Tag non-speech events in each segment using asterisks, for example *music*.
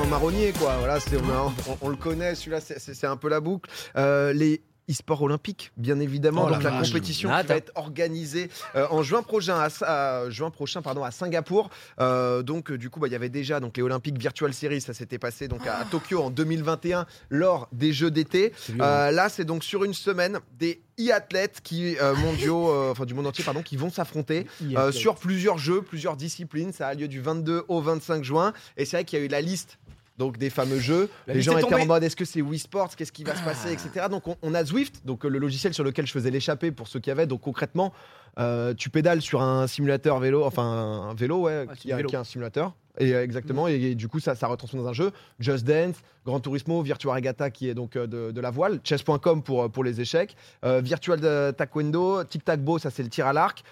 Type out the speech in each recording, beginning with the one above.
un marronnier, quoi. Voilà, c'est, on, a- on- on le connaît, celui-là, c'est- un peu la boucle. Euh, les e-sports olympiques, bien évidemment. Oh la donc la, compétition qui va être organisée euh, en juin prochain à, à- juin prochain, pardon, à Singapour. Euh, donc, euh, du coup, bah, il y avait déjà donc les Olympiques Virtual Series, ça s'était passé donc à, à Tokyo en 2021 lors des Jeux d'été. Euh, là, c'est donc sur une semaine des e-athlètes qui euh, mondiaux, *laughs* euh, enfin du monde entier, pardon, qui vont s'affronter euh, sur plusieurs jeux, plusieurs disciplines. Ça a lieu du 22 au 25 juin. Et c'est vrai qu'il y a eu la liste. Donc des fameux jeux, La les gens étaient en mode est-ce que c'est Wii Sports, qu'est-ce qui va se passer, etc. Donc on, on a Zwift, donc euh, le logiciel sur lequel je faisais l'échappée pour ceux qui avaient. Donc concrètement, euh, tu pédales sur un simulateur vélo, enfin un vélo, ouais, c'est qui, a, vélo. qui a un simulateur. Et euh, exactement, et, et du coup ça, ça retransforme dans un jeu. Just Dance, Gran Turismo, Virtua Regatta qui est donc euh, de, de la voile, Chess.com pour, pour les échecs, euh, Virtual Taekwondo, Tic Tac Bo, ça c'est le tir à l'arc.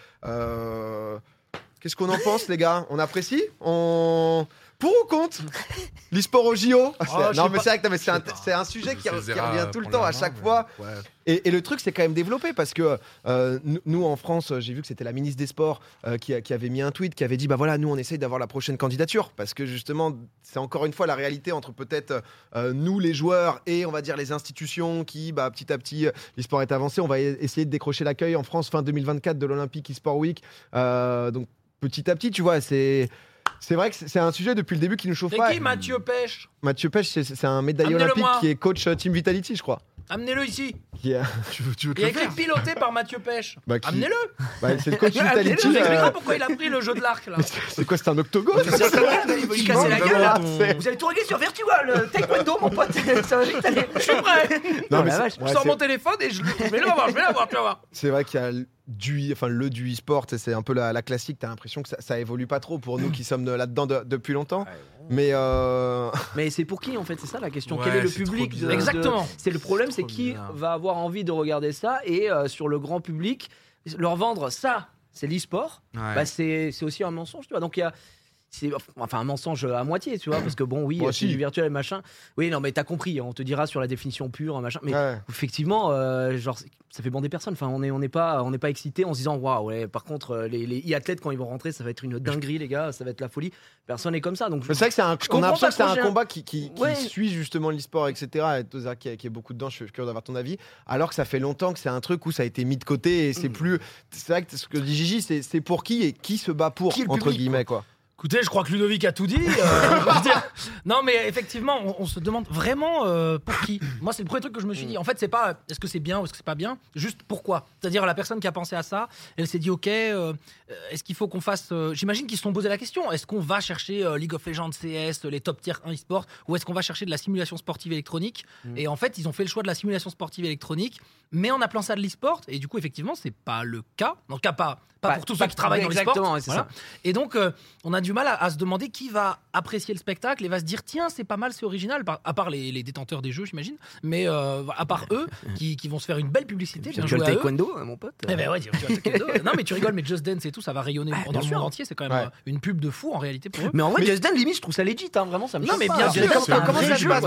Qu'est-ce qu'on en pense, les gars? On apprécie? On. Pour ou contre L'e-sport au JO Ah, c'est- Oh, je Non, mais c'est vrai que non, mais c'est un, sujet qui, revient tout le temps, à chaque mais- fois. ouais. Et, et le truc, c'est quand même développé parce que euh, nous- en France, j'ai vu que c'était la ministre des Sports euh, qui, avait mis un tweet qui avait dit bah voilà, nous, on essaye d'avoir la prochaine candidature parce que justement, c'est encore une fois la réalité entre peut-être euh, nous, les joueurs, et on va dire les institutions qui, bah, petit à petit, l'e-sport est avancé. On va e- essayer de décrocher l'accueil en France fin 2024 de l'Olympique e-sport week. Euh, donc petit à petit, tu vois, c'est. C'est vrai que c'est un sujet depuis le début qui nous chauffe C'est pas. qui Mathieu Pêche? Mathieu Pêche, c'est- c'est un médaillé Amenez-le olympique moi. qui est coach euh, Team Vitality, je crois. Amenez-le ici. Qui est- *laughs* Tu veux, tu veux te Il a le écrit faire piloté par Mathieu Pêche. bah, qui- Amenez-le. bah, c'est le coach *laughs* Amenez-le. Vitality. J'expliquerai pourquoi il a pris le jeu de l'arc là. C'est quoi, c'est un octogone Il veut lui casser la gueule là. C'est- Vous allez tout régler sur Virtual euh, Taekwondo, mon pote. Ça va vite aller. Je suis prêt. Non, Oh mais la c'est- vache. Je ouais, sors c'est- mon téléphone et je, je vais l'avoir, je vais l'avoir, tu vas voir. C'est vrai qu'il y a du, enfin le du e-sport, et c'est un peu la, la classique. T'as l'impression que ça, ça évolue pas trop pour nous qui sommes de- là-dedans de- depuis longtemps. Mais euh, *laughs* Mais c'est pour qui en fait C'est ça la question? Ouais, Quel est le public de- bizarre. de- Exactement. C'est le problème, c'est qui bizarre. va avoir envie de regarder ça et euh, sur le grand public, leur vendre ça, c'est l'e-sport. Ouais. Bah c'est c'est aussi un mensonge, tu vois. Donc il y a c'est enfin un mensonge à moitié, tu vois, parce que bon, oui, Moi c'est aussi. du virtuel et machin. Oui, non, mais t'as compris. On te dira sur la définition pure, machin. Mais ouais. effectivement, euh, genre, ça fait bander personne. Enfin, on n'est on n'est pas, on n'est pas excité en se disant, waouh, ouais. Par contre, euh, les, les e-athlètes quand ils vont rentrer, ça va être une dinguerie, les gars. Ça va être la folie. Personne n'est comme ça. Donc, Mais c'est vrai que c'est un, on comprends a l'impression pas que c'est trop, un j'ai un- combat qui, qui, qui Ouais. suit justement l'e-sport, etc. Et Toza qui, qui est beaucoup dedans, je suis curieux d'avoir ton avis. Alors que ça fait longtemps que c'est un truc où ça a été mis de côté et c'est Mm. plus. C'est vrai que ce que dit Gigi, c'est c'est pour qui et qui se bat pour, Qui est le entre public, guillemets, quoi. Écoutez, je crois que Ludovic a tout dit. euh, je veux dire. *laughs* non, mais effectivement, on, on se demande vraiment euh, pour qui. Moi, c'est le premier truc que je me suis dit. En fait, c'est pas est-ce que c'est bien ou est-ce que c'est pas bien, juste pourquoi? C'est-à-dire la personne qui a pensé à ça, elle s'est dit ok, euh, est-ce qu'il faut qu'on fasse. J'imagine qu'ils se sont posé la question. Est-ce qu'on va chercher League of Legends, CS, les top tier 1 e-sport, ou est-ce qu'on va chercher de la simulation sportive électronique? Et en fait, ils ont fait le choix de la simulation sportive électronique, mais en appelant ça de l'e-sport. Et du coup, effectivement, c'est pas le cas. En tout cas, pas, pas Pas- pour tous ceux qui travaillent dans l'e-sport. Voilà. Et donc, on a du mal à, à se demander qui va apprécier le spectacle et va se dire tiens, c'est pas mal, c'est original, à part les, les détenteurs des jeux, j'imagine, mais euh, à part eux qui, qui vont se faire une belle publicité. Bien joué à eux. taekwondo, hein, mon pote. Eh ben ouais, non, mais tu rigoles, mais Just Dance et tout, ça va rayonner Ah, dans le monde entier. C'est quand même Ouais. euh, une pub de fou en réalité pour eux. Mais en vrai, Mais- Just Dance, limite, je trouve ça legit, hein, vraiment, ça me Non, mais bien sûr, comment ça joue, passe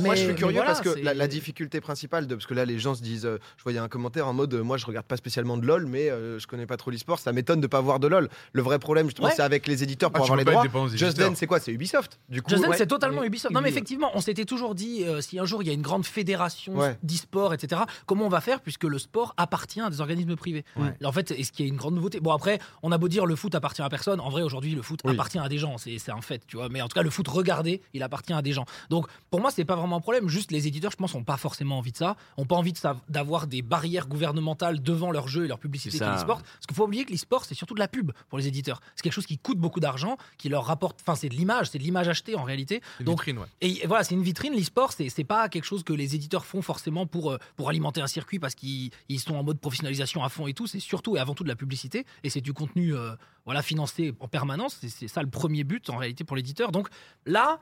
moi je suis curieux parce que la, difficulté principale parce que là les gens se disent euh, je voyais un commentaire en mode moi je regarde pas spécialement de lol mais je connais pas trop l'e-sport ça m'étonne de pas voir de lol le vrai problème justement c'est avec les éditeurs pour tu avoir les droits Just. Dance c'est quoi? C'est Ubisoft du coup Just Dance, ouais. c'est totalement. Ubisoft. Non, mais effectivement, on s'était toujours dit, euh, si un jour il y a une grande fédération Ouais. d'e-sport, etc., comment on va faire puisque le sport appartient à des organismes privés? Ouais. En fait, est-ce qu'il y a une grande nouveauté? Bon, après, on a beau dire le foot appartient à personne. En vrai, aujourd'hui, le foot Oui. appartient à des gens. C'est un fait, tu vois. Mais en tout cas, le foot regardé, il appartient à des gens. Donc, pour moi, c'est pas vraiment un problème. Juste, les éditeurs, je pense, n'ont pas forcément envie de ça. Ont pas envie de d'avoir des barrières gouvernementales devant leur jeu et leur publicité l'e-sport. Parce qu'il faut oublier que l'e-sport, c'est surtout de la pub pour les éditeurs. C'est quelque chose qui coûte beaucoup d'argent, qui leur rapporte. Enfin, c'est de l'image, c'est de l'image achetée en réalité. Une Donc, vitrine, ouais. et voilà, c'est une vitrine. L'e-sport, c'est c'est pas quelque chose que les éditeurs font forcément pour, euh, pour alimenter un circuit parce qu'ils ils sont en mode professionnalisation à fond et tout. C'est surtout et avant tout de la publicité et c'est du contenu euh, voilà, financé en permanence. C'est- C'est ça le premier but en réalité pour l'éditeur. Donc là.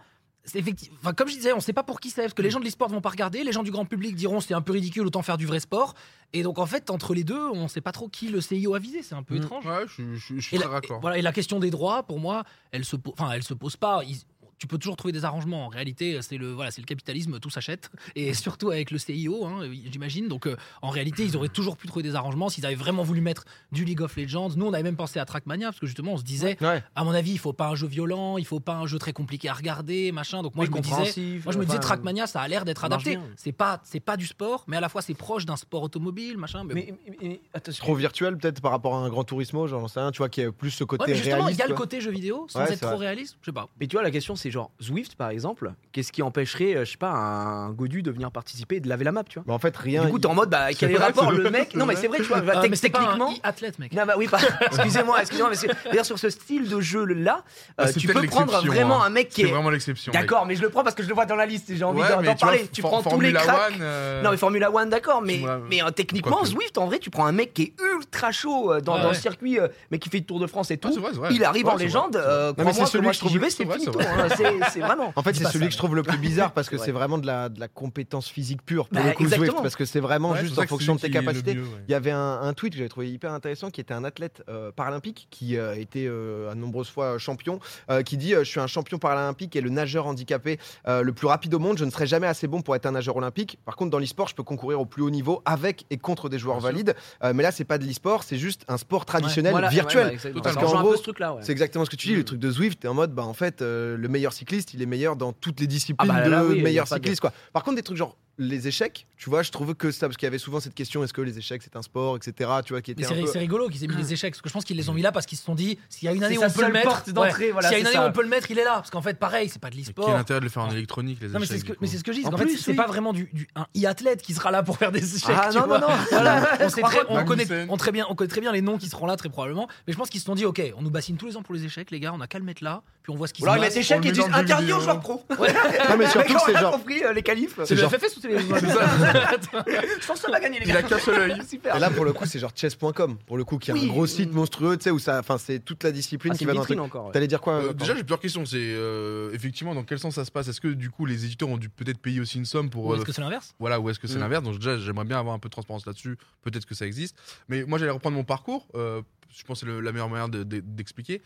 Enfin, comme je disais, on sait pas pour qui c'est, parce que les gens de l'e-sport vont pas regarder, les gens du grand public diront c'est un peu ridicule, autant faire du vrai sport. Et donc en fait, entre les deux, on sait pas trop qui le CIO a visé, c'est un peu Mm. étrange. Ouais, je, je- je suis Et très et voilà, et la question des droits, pour moi, elle se, po- enfin, elle se pose pas. Ils- tu peux toujours trouver des arrangements. En réalité, c'est le, voilà, c'est le capitalisme, tout s'achète. Et *laughs* surtout avec le CIO, hein, j'imagine. Donc, euh, en réalité, ils auraient toujours pu trouver des arrangements s'ils avaient vraiment voulu mettre du League of Legends. Nous, on avait même pensé à Trackmania, parce que justement, on se disait, Ouais. à mon avis, il faut pas un jeu violent, il faut pas un jeu très compliqué à regarder, machin. Donc, moi, je me disais, moi, je me disais, Trackmania, ça a l'air d'être adapté. C'est pas, c'est pas du sport, mais à la fois, c'est proche d'un sport automobile, machin. Mais, bon. Mais, mais- mais- attention. Trop virtuel peut-être par rapport à un Grand Turismo, genre, j'en sais rien, tu vois, qui a plus ce côté Ouais, mais justement, réaliste. il y a le côté jeu vidéo, sans Ouais, être trop vrai. réaliste. Je sais pas. Mais tu vois, la question, c'est genre, Zwift, par exemple, qu'est-ce qui empêcherait, euh, je sais pas, un Godu de venir participer et de laver la map, tu vois Bah, en fait, rien. Du coup, t'es en mode, bah, C'est quel est le rapport c'est Le mec. c'est Non, mais c'est vrai, tu vois, bah, Euh, tec- mais c'est pas techniquement. un athlète, mec. Non, bah oui, pas- *laughs* excusez-moi, excusez-moi, mais c'est- d'ailleurs, sur ce style de jeu-là, Ah, euh, c'est tu peux prendre vraiment hein. un mec qui C'est est. vraiment l'exception. D'accord, mais je le prends parce que je le vois dans la liste et j'ai envie Ouais, d'en parler. Tu prends tous les Formula cracks. One, euh, Non mais Formula One d'accord mais, euh, techniquement. Zwift en vrai tu prends un mec qui est ultra chaud dans, le circuit mais qui fait le tour de France et Ah, tout c'est c'est il arrive en c'est légende c'est c'est celui que je si j'y trouve- vais c'est c'est vraiment En fait, c'est celui ça. que je trouve le plus bizarre parce que Ouais. c'est vraiment de la, de la compétence physique pure pour Bah, le coup, Zwift, exactement. parce que c'est vraiment Ouais, juste en fonction de tes capacités. mieux, ouais. Il y avait un, un tweet que j'avais trouvé hyper intéressant qui était un athlète euh, paralympique qui euh, a été euh, à nombreuses fois champion, euh, qui dit euh, Je suis un champion paralympique et le nageur handicapé euh, le plus rapide au monde. Je ne serai jamais assez bon pour être un nageur olympique. Par contre, dans l'e-sport, je peux concourir au plus haut niveau avec et contre des joueurs Bien valides. Euh, mais là, c'est pas de l'e-sport, c'est juste un sport traditionnel Voilà, virtuel. Parce qu'en gros. C'est exactement ce que tu dis, Mm. le truc de Zwift, t'es en mode, bah en fait, euh, le meilleur cycliste, il est meilleur dans toutes les disciplines Ah bah là, de oui, meilleur de- cycliste, quoi. Par contre, des trucs genre les échecs, tu vois, je trouve que ça, parce qu'il y avait souvent cette question, est-ce que les échecs c'est un sport, etc., tu vois, qui était c'est peu... rigolo qu'ils aient mis les échecs, parce que je pense qu'ils les ont mis là parce qu'ils se sont dit, s'il y a une année où on peut le mettre, voilà, s'il y a une année où on peut le mettre, il est là. Parce qu'en fait, pareil, c'est pas de l'e-sport. Quel intérêt de le faire en électronique, les Non, mais c'est échecs, ce que, mais c'est ce que je dis. En En fait, plus, c'est oui. pas vraiment du, du- un e-athlète qui sera là pour faire des échecs. Ah tu non, vois. non, *laughs* non. Voilà, on, sait Par très, contre, on, connaît, on, très bien, on connaît très bien les noms qui seront là très probablement. Mais je pense qu'ils se sont dit, ok, on nous bassine tous les ans pour les échecs, les gars, on a qu'à le mettre là, puis on voit ce qui se ils passe. mettent échec on et le disent interdit aux joueurs pro *laughs* Non, mais surtout, Les c'est genre... euh, les qualifs C'est le genre- FFS ou c'est les *laughs* je pense que ça va gagner les Il gars a qu'un seul œil. super Et là, pour le coup, c'est genre chess.com, pour le coup, qui est Oui. un gros site monstrueux, tu sais, où ça... Enfin, c'est toute la discipline Ah, qui va dans le truc. encore ouais. T'allais dire quoi Euh, déjà, j'ai plusieurs questions. C'est euh, effectivement dans quel sens ça se passe? Est-ce que du coup les éditeurs ont dû peut-être payer aussi une somme pour Ou euh, est-ce que c'est l'inverse? voilà ou est-ce que c'est Mm. l'inverse? Donc déjà, j'aimerais bien avoir un peu de transparence là-dessus. Peut-être que ça existe. Mais moi, j'allais reprendre mon parcours. Euh, je pense que c'est le- la meilleure manière de- de- d'expliquer.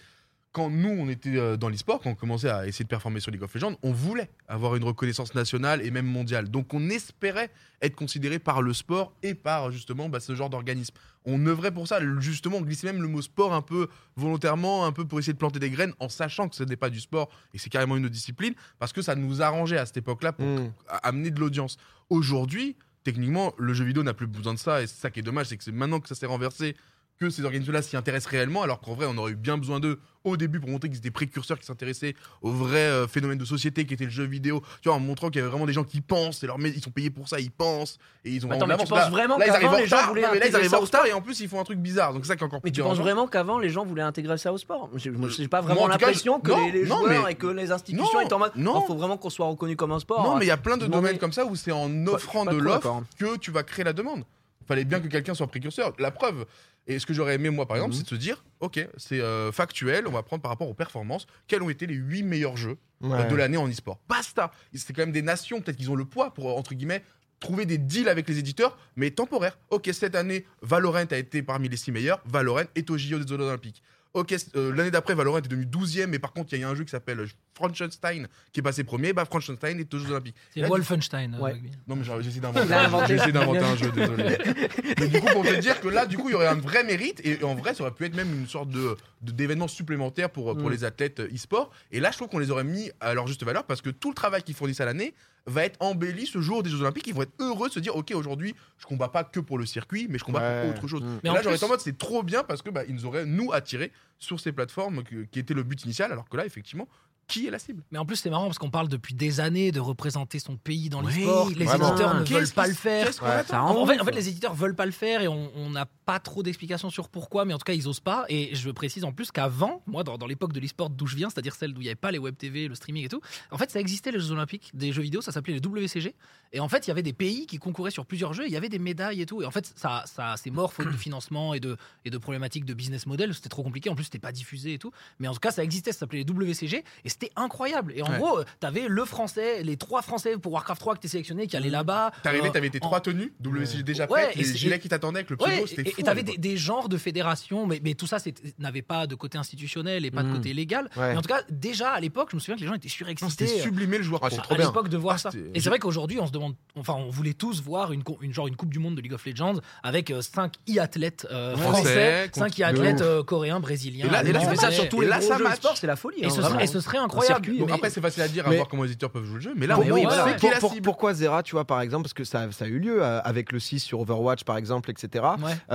Quand nous, on était euh, dans l'e-sport, quand on commençait à essayer de performer sur League of Legends, on voulait avoir une reconnaissance nationale et même mondiale. Donc on espérait être considéré par le sport et par justement bah, ce genre d'organisme. On œuvrait pour ça, justement, on glissait même le mot sport un peu volontairement, un peu pour essayer de planter des graines, en sachant que ce n'est pas du sport et c'est carrément une autre discipline, parce que ça nous arrangeait à cette époque-là pour à- amener de l'audience. Aujourd'hui, techniquement, le jeu vidéo n'a plus besoin de ça, et c'est ça qui est dommage, c'est que c'est maintenant que ça s'est renversé que ces organismes-là s'y intéressent réellement, alors qu'en vrai, on aurait eu bien besoin d'eux au début pour montrer qu'ils étaient précurseurs, qui s'intéressaient au vrai euh, phénomène de société qui était le jeu vidéo. Tu vois, en montrant qu'il y avait vraiment des gens qui pensent, et leur, ils sont payés pour ça, ils pensent, et ils ont Attends, vraiment mais tu vraiment là, ils arrivent en retard, là, ils en retard, et en plus, ils font un truc bizarre, donc c'est ça qui encore Mais tu penses vraiment qu'avant les gens voulaient intégrer ça au sport? J'ai j'ai pas vraiment l'impression que non, les, les non, joueurs mais- et que les institutions Non, étaient en mode non. il faut vraiment qu'on soit reconnu comme un sport. Non, mais il y a plein de domaines comme ça où c'est en offrant de l'offre que tu vas créer la demande. Il fallait bien que quelqu'un soit précurseur. La preuve, et ce que j'aurais aimé moi par exemple, Mhm. c'est de se dire, ok, c'est euh, factuel, on va prendre par rapport aux performances, quels ont été les 8 meilleurs jeux euh, Ouais. de l'année en e-sport. Basta C'est quand même des nations, peut-être qu'ils ont le poids pour, entre guillemets, trouver des deals avec les éditeurs, mais temporaires. Ok, cette année, Valorant a été parmi les 6 meilleurs, Valorant est au JO des Jeux Olympiques. Ok, euh, l'année d'après, Valorant est devenu 12ème, mais par contre, il y a eu un jeu qui s'appelle euh, Frankenstein qui est passé premier, bah Frankenstein est aux Jeux Olympiques. C'est Là, Wolfenstein. euh, Ouais. non, mais essayé *laughs* d'inventer essayé d'inventer un jeu, désolé. *laughs* mais du coup, pour te dire que là, du coup, il y aurait un vrai mérite. Et en vrai, ça aurait pu être même une sorte de de- d'événement supplémentaire pour, pour Mm. les athlètes e-sport. Et là, je trouve qu'on les aurait mis à leur juste valeur parce que tout le travail qu'ils fournissent à l'année va être embelli ce jour des Jeux Olympiques. Ils vont être heureux de se dire Ok, aujourd'hui, je combats pas que pour le circuit, mais je combats Ouais. pour autre chose. Mm. Mais et là, j'aurais plus- été en mode C'est trop bien parce que bah, ils nous auraient, nous, attirés sur ces plateformes que- qui était le but initial. Alors que là, effectivement, qui est la cible? Mais en plus, c'est marrant parce qu'on parle depuis des années de représenter son pays dans Oui. Les vraiment. éditeurs ne veulent pas le faire. Ouais, En, fait, ouf. en fait, les éditeurs veulent pas le faire et on on n'a pas trop d'explications sur pourquoi, mais en tout cas, ils osent pas. Et je précise en plus qu'avant, moi, dans, dans l'époque de l'e-sport d'où je viens, c'est-à-dire celle d'où il n'y avait pas les web TV, le streaming et tout, en fait, ça existait les Jeux Olympiques des jeux vidéo, ça s'appelait les WCG. Et en fait, il y avait des pays qui concouraient sur plusieurs jeux, il y avait des médailles et tout. Et en fait, ça, ça c'est mort faute de financement et de, et de problématiques de business model. C'était trop compliqué. En plus, c'était pas diffusé et tout. Mais en tout cas, ça existait, ça s'appelait les WCG et c'était incroyable. Et en Ouais. gros, t'avais le français, les trois français pour Warcraft 3 qui étaient sélectionnés qui allaient là-bas. T'arrivais, Euh, t'avais tes en- trois tenues, WCG déjà Ouais, prêtes, et les gilets qui t'attendaient avec le Ouais, et, t'avais des, des genres de fédérations, mais, mais tout ça c'était- n'avait pas de côté institutionnel et pas de Mm. côté légal. Ouais. Mais en tout cas, déjà à l'époque, je me souviens que les gens étaient surexcités. C'était sublimer le joueur à trop bien. l'époque de voir Ah, ça. Et c'est vrai qu'aujourd'hui, on se demande, enfin, on voulait tous voir une, genre une Coupe du Monde de League of Legends avec 5 e-athlètes euh, Français, français, contre- 5 e-athlètes euh, coréens, brésiliens. Et là- et ça, anglais. sur tous Et là, ça c'est la folie. Et hein, ce, vraiment. serait, et ce serait incroyable. après, c'est facile à dire, à voir comment les éditeurs peuvent jouer le jeu. Mais là, on sait pourquoi Zera, tu vois, par exemple, parce que ça, a eu lieu euh, avec le 6 sur Overwatch, par exemple, etc.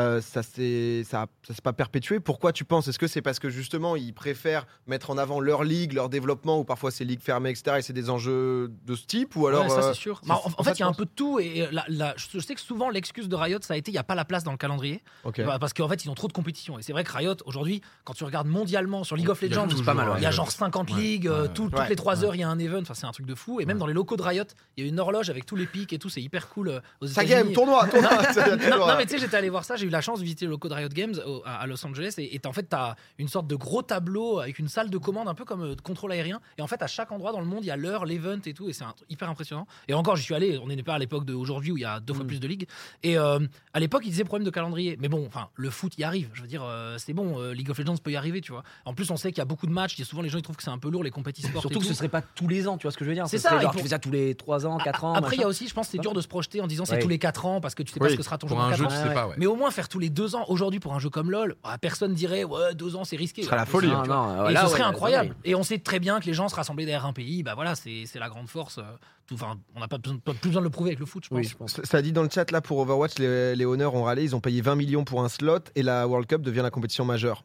Euh, ça s'est ça, ça s'est pas perpétué. Pourquoi tu penses? Est-ce que c'est parce que justement ils préfèrent mettre en avant leur ligue, leur développement, ou parfois c'est ligues fermées, etc. Et c'est des enjeux de ce type, ou alors Ouais, ça euh, c'est sûr. Bah, en, fait, il y a un peu de tout. Et la- la- je sais que souvent l'excuse de Riot, ça a été il n'y a pas la place dans le calendrier. Ok. Bah, parce qu'en fait, ils ont trop de compétition. Et c'est vrai que Riot, aujourd'hui, quand tu regardes mondialement sur League of Il y a Legends, pas mal, ouais. il y a genre event. 50 Ouais. ligues, euh, Ouais. tout- Ouais. toutes les 3 Ouais. heures, il y a un event. Enfin, c'est un truc de fou. Et même Ouais. dans les locaux de Riot, il y a une horloge avec tous les pics et tout. C'est hyper cool euh, aux Ça game, tournoi, tournoi. *laughs* non, non, mais tu sais, j'étais allé voir ça. J'ai eu la chance de visiter le locaux de Riot Games au- à, à Los Angeles. Et, et t'as- en fait, tu as une sorte de gros tableau avec une salle de commande, un peu comme euh, de contrôle aérien. Et en fait, à chaque endroit dans le monde, il y a l'heure, l'event et tout. Et c'est hyper impressionnant. Et encore, j'y suis allé. On n'est pas à l'époque d'aujourd'hui où il y a deux fois Mm. plus de ligues. Et euh, à l'époque, ils disaient problème de calendrier. Mais bon, enfin, le foot y arrive. Je veux dire, euh, c'est bon. euh, League of Legends peut y arriver, tu vois. En plus, on sait qu'il y a beaucoup de matchs. Et souvent, les gens ils trouvent que c'est un peu lourd les compétitions. Surtout et que ce serait pas tous les ans, tu vois ce que je veux dire C'est Ce ça, genre, pour- tu fais ça tous les 3 ans, 4 ans. Après, il y a aussi, je pense, c'est dur de se projeter en disant c'est tous les 4 ans parce que tu sais pas ce que sera ton jeu Pour dans un 4 jeu, ans. tu Ouais, sais ouais. pas, ouais. Mais au moins faire tous les deux ans, aujourd'hui pour un jeu comme LoL, bah, personne dirait ouais deux ans c'est risqué. Ce serait la folie. Non, non, Et là, ce ouais, serait incroyable. ouais. Et on sait très bien que les gens se rassembler derrière un pays, bah voilà, c'est c'est la grande force. euh, Enfin, on n'a pas, besoin- pas plus besoin de le prouver avec le foot, je pense. Oui, je pense. Ça dit dans le chat là pour Overwatch, les, les honneurs ont râlé, ils ont payé 20 millions pour un slot et la World Cup devient la compétition majeure.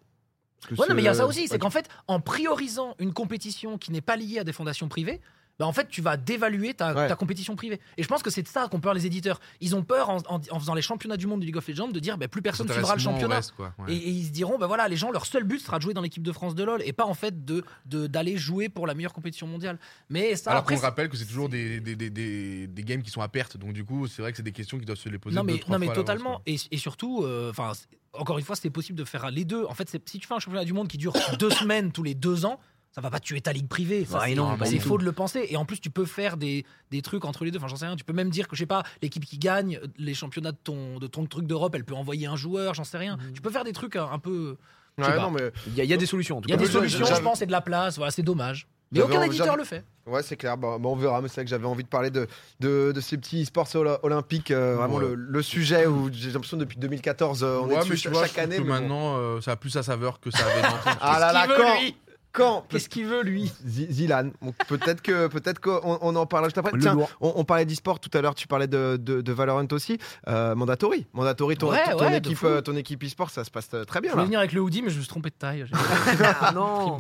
Ouais, non, mais il y a ça aussi, c'est ouais, qu'en fait, en priorisant une compétition qui n'est pas liée à des fondations privées, bah en fait, tu vas dévaluer ta, Ouais. ta compétition privée. Et je pense que c'est de ça qu'ont peur les éditeurs. Ils ont peur en, en- en faisant les championnats du monde du League of Legends de dire bah, plus personne suivra le championnat. reste, quoi, ouais. Et, et ils se diront, bah voilà, les gens, leur seul but sera de jouer dans l'équipe de France de LoL et pas en fait de de- d'aller jouer pour la meilleure compétition mondiale. Mais ça, Alors après, qu'on rappelle que c'est toujours des, des, des, des, des games qui sont à perte. Donc, du coup, c'est vrai que c'est des questions qui doivent se les poser. non deux, mais trois non mais fois totalement et, et surtout euh, enfin encore une fois c'est possible de faire les deux en fait si tu fais un championnat du monde qui dure deux semaines tous les deux ans ça va pas tuer ta ligue privée Ça, Ouais, c'est- non, pas c'est faux de le penser et en plus tu peux faire des, des trucs entre les deux enfin j'en sais rien tu peux même dire que je sais pas l'équipe qui gagne les championnats de ton de ton truc d'Europe elle peut envoyer un joueur j'en sais rien Mhm. tu peux faire des trucs un, un peu je Ouais, mais Il y, a- il y a des solutions en tout il y a des solutions je pense et de la place voilà c'est dommage mais aucun éditeur le fait ouais, c'est clair. Bah, bah, on verra. Mais c'est vrai que j'avais envie de parler de, de, de ces petits sports olympiques, euh, vraiment Ouais. le, le sujet où j'ai l'impression depuis 2014 euh, on Ouais, est mais dessus vois, chaque je trouve année. que mais bon. maintenant, euh, ça a plus sa saveur que ça avait dans. *laughs* Ah là là, quand Quand qu'est-ce qu'il veut lui Z- Zilan. Peut-être que *laughs* peut-être qu'on on en parlera juste après. Le Tiens, on, on parlait d'e-sport tout à l'heure. Tu parlais de, de, de Valorant aussi. Euh, Mandatory. Mandatory. Ton, Ouais, ton ouais, de équipe, euh, ton équipe e-sport, ça se passe euh, très je bien voulais là. venir avec le hoodie mais je me suis trompé de taille *laughs* Ah non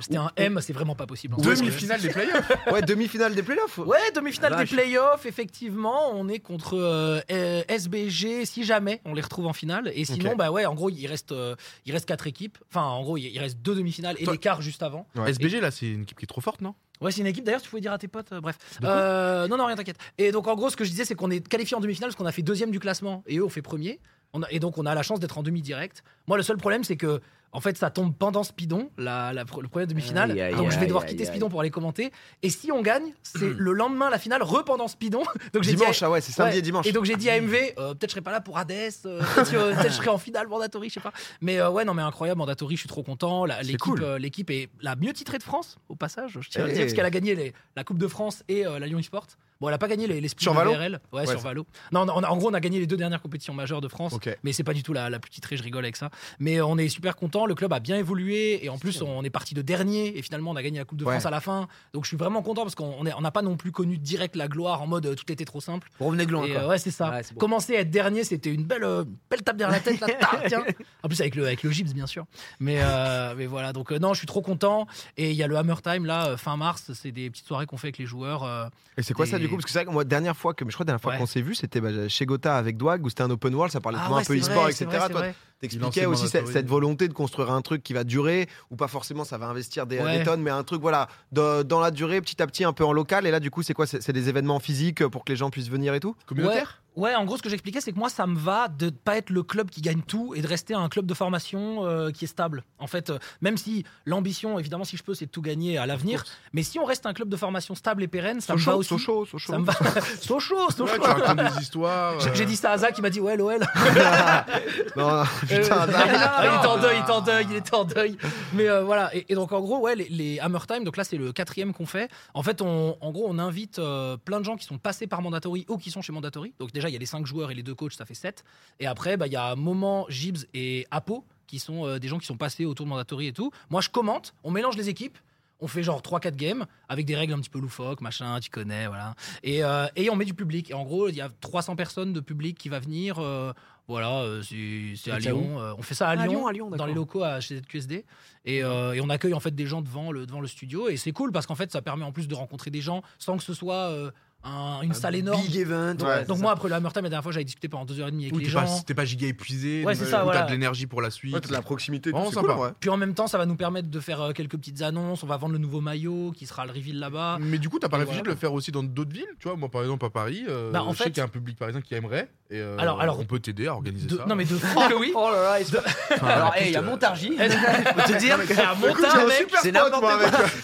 c'était un M c'est vraiment pas possible fait. Demi-finale des *laughs* playoffs. Ouais, demi-finale des playoffs. Ouais, demi-finale des playoffs, effectivement. On est contre euh, SBG, si jamais on les retrouve en finale. Et sinon, Ok. bah ouais, en gros, il reste, euh, il reste quatre équipes. Enfin, en gros, il reste deux demi-finales et l'écart juste avant. Ouais. SBG, là, c'est une équipe qui est trop forte, non? Ouais, c'est une équipe d'ailleurs, tu pouvais dire à tes potes, euh, bref. Euh, non, non, rien, t'inquiète. Et donc, en gros, ce que je disais, c'est qu'on est qualifié en demi-finale parce qu'on a fait deuxième du classement et eux, on fait premier. On a- et donc, on a la chance d'être en demi-direct. Moi, le seul problème, c'est que. En fait, ça tombe pendant Speedon, la, la, le premier demi-finale. Donc, je vais devoir quitter aïe, Speedon pour aller commenter. Et si on gagne, c'est le lendemain la finale, rependant Speedon. *laughs* donc, j'ai dit à- Dimanche, ah ouais, c'est samedi Ouais. et dimanche. et donc j'ai dit à MV, euh, peut-être je serai pas là pour Hades, euh, peut-être euh, peut-être je serai en finale Mandatory, je sais pas. Mais ouais, non, mais incroyable Mandatory, je suis trop content. L'équipe, cool. l'équipe est la mieux titrée de France, au passage. Je tiens à le dire parce qu'elle a gagné les- la Coupe de France et la Lyon eSport. Bon, elle a pas gagné les, les splits Sur de Valo VRL. Ouais, Ouais, sur Valo. Non, on a- en gros, on a gagné les deux dernières compétitions majeures de France. Ok. Mais c'est pas du tout la, la plus titrée, je rigole avec ça. Mais on est super content, le club a bien évolué et en plus on est parti de dernier et finalement on a gagné la Coupe de. France à la fin. Donc je suis vraiment content parce qu'on on n'a pas non plus connu direct la gloire en mode euh, tout était trop simple. Revenez de loin Et, quoi. euh, ouais, c'est ça. Commencer à être dernier, c'était une belle, euh, belle tape derrière la tête. Là, *laughs* tiens. En plus, avec le, avec le Gibbs, bien sûr. Mais, euh, mais voilà, donc non, je suis trop content. Et il y a le Hammer Time, là, fin mars. C'est des petites soirées qu'on fait avec les joueurs. Et c'est quoi ça Et- du coup Parce que c'est vrai que moi, dernière fois que, je crois, la dernière fois Ouais. qu'on s'est vu, c'était bah, chez Gotha avec Dwag où c'était un open world, ça parlait Ah ouais, un peu e-sport, etc. vrai, Toi, t'expliquais aussi cette, volonté de construire un truc qui va durer, ou pas forcément ça va investir des, Ouais. des tonnes, mais un truc voilà de- dans la durée, petit à petit, un peu en local. Et là, du coup, c'est quoi? C'est c'est des événements physiques pour que les gens puissent venir et tout? Communautaire? Ouais, en gros, ce que j'expliquais, c'est que moi, ça me va de pas être le club qui gagne tout et de rester un club de formation euh, qui est stable. En fait, euh, même si l'ambition, évidemment, si je peux, c'est de tout gagner à l'avenir. Mais si on reste un club de formation stable et pérenne, ça me va aussi. Sochaux, Sochaux. Ça me va. Sochaux, *laughs* Sochaux. Ouais, tu racontes des histoires. J'ai- euh, J'ai dit ça à Zach, il m'a dit ouais, l'OL. *laughs* non, putain, non. *laughs* il était en deuil, il était en deuil, il était en deuil. Mais voilà, et, et donc en gros, ouais, les, les Hammer Time, donc là c'est le quatrième qu'on fait. En fait, on, en gros, on invite plein de gens qui sont passés par Mandatory ou qui sont chez Mandatory. Donc déjà, il y a les cinq joueurs et les deux coachs, ça fait 7. Et après, bah, il y a Moment, Gibbs et Apo, qui sont euh, des gens qui sont passés autour de Mandatory et tout. Moi, je commente, on mélange les équipes. On fait genre 3-4 games avec des règles un petit peu loufoques, machin, tu connais, voilà. Et, euh, et on met du public. Et en gros, il y a 300 personnes de public qui va venir. euh, voilà, c'est à Lyon. on fait ça à À Lyon, Lyon, à Lyon, dans les locaux à chez ZQSD. Et, euh, et on accueille en fait des gens devant le, devant le studio. Et c'est cool parce qu'en fait, ça permet en plus de rencontrer des gens sans que ce soit euh, un- une salle énorme. Big event. Ouais, Donc moi, après le Hammer Time, la dernière fois, j'avais discuté pendant deux heures et demie avec Oui, les gens. pas, t'es pas giga épuisé. Ouais, c'est ça, euh, voilà. T'as de l'énergie pour la suite. Ouais, la proximité, Vraiment sympa. cool, ouais. Puis en même temps, ça va nous permettre de faire euh, quelques petites annonces. On va vendre le nouveau maillot qui sera le reveal là-bas. Mais du coup, t'as pas réfléchi voilà. de le faire aussi dans d'autres villes Tu vois, moi par exemple à Paris, euh, Bah, en je sais qu'il y a un public parisien qui aimerait. Et euh, Alors- alors- on peut t'aider à organiser De- ça. non mais de *laughs* que oui. Oh là là, *laughs* Alors, hey, il y a Montargis. *laughs* Je te dire à un Montargis, c'est n'importe quoi.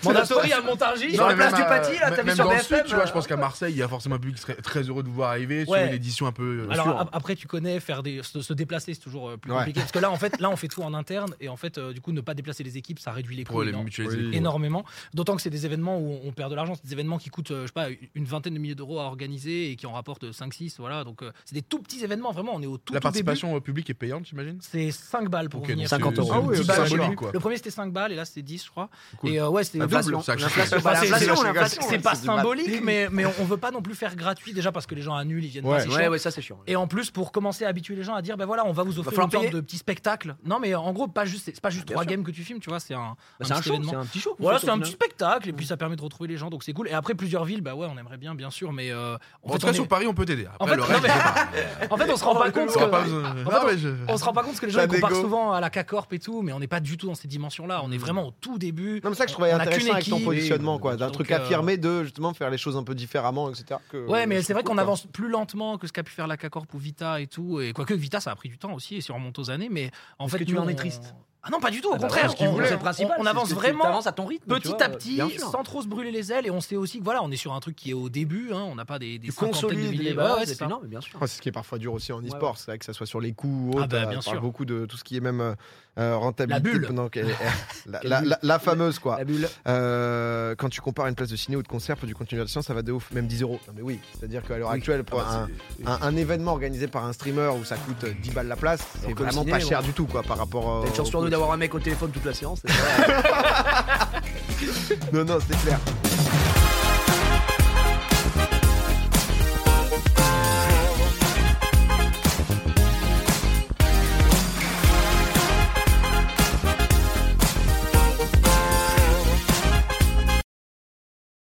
Mandatory à Montargis. Sur la place du Paty, là, t'as vu sur dans BFM, tu vois, je pense qu'à Marseille, il y a forcément un public qui serait très heureux de vous voir arriver sur Ouais. une édition un peu. euh, Alors après tu connais faire des se, se déplacer c'est toujours euh, plus Ouais. compliqué parce que là en fait là on fait tout en *laughs* interne et en fait euh, du coup ne pas déplacer les équipes ça réduit les coûts énorme-. Oui. énormément d'autant que c'est des événements où on perd de l'argent c'est des événements qui coûtent je sais pas une vingtaine de milliers d'euros à organiser et qui en rapportent 5 6 voilà donc euh, c'est des tout petits événements vraiment on est au tout, La tout début participation au public est payante, j'imagine? C'est 5 balles pour Ok, venir donc 50 c'est- euros. Ah oui, 10 bah, le- quoi. le premier c'était 5 balles et là c'était 10 je crois Cool. et euh, ouais. L'inflation, bah, c'est- l'inflation, c'est- pas symbolique mais, on, on veut pas non plus faire gratuit déjà parce que les gens annulent ils viennent Ouais. pas Ouais, ouais, ça c'est chiant. Et en plus, pour commencer à habituer les gens à dire, ben voilà, on va vous offrir falloir une sorte de petit spectacle. Non, mais en gros, pas juste, c'est pas juste trois games que tu filmes, tu vois, c'est un, Bah, un c'est un show, un petit show. Voilà, c'est un petit spectacle, et puis ça permet de retrouver les gens, donc c'est cool. Et après, plusieurs villes, bah ouais, on aimerait bien, bien sûr, mais euh, en, fait, tout cas, on sur Paris, on peut t'aider. En fait, *laughs* en on se rend pas compte On se rend pas compte parce que les gens comparent souvent à la K-Corp et tout, mais on n'est pas du tout dans ces dimensions-là. On est vraiment au tout début. Non, mais ça que je trouvais intéressant avec ton positionnement, quoi. D'un truc euh, affirmé de justement faire les choses un peu différemment, etc. que- Ouais, mais c'est vrai qu'on avance plus lentement que ce qu'a pu faire la K-Corp ou Vita et tout. Et quoique Vita, ça a pris du temps aussi, et si on remonte aux années, mais en Est-ce fait. que tu nous, en es triste Ah non, pas du tout, au Ah bah contraire. ouais, on, c'est le on- principal, on c'est avance vraiment à ton rythme. petit vois, à petit, sans trop se brûler les ailes. Et on sait aussi que voilà, on est sur un truc qui est au début. Hein, on n'a pas des, des cinquantaines de milliers. Ouais, ouais, c'est mais bien sûr. Ouais, c'est ce qui est parfois dur aussi en Ouais, e-sport, c'est vrai que ça soit sur les coûts ou Ah bah, euh, bien on parle sûr. beaucoup de tout ce qui est même euh, euh, rentabilité. La bulle. *laughs* la, Quelle la- bulle la- la fameuse quoi. La bulle. Euh, quand tu compares une place de ciné ou de concert pour du contenu divertissant, ça va de ouf, même 10 euros. Non mais oui, c'est-à-dire qu'à l'heure Oui. actuelle, pour Ah un, bah, un- un événement organisé par un streamer où ça coûte 10 balles la place, c'est vraiment pas cher du tout quoi par rapport. D'avoir un mec au téléphone toute la séance. *laughs* Non non, c'est clair.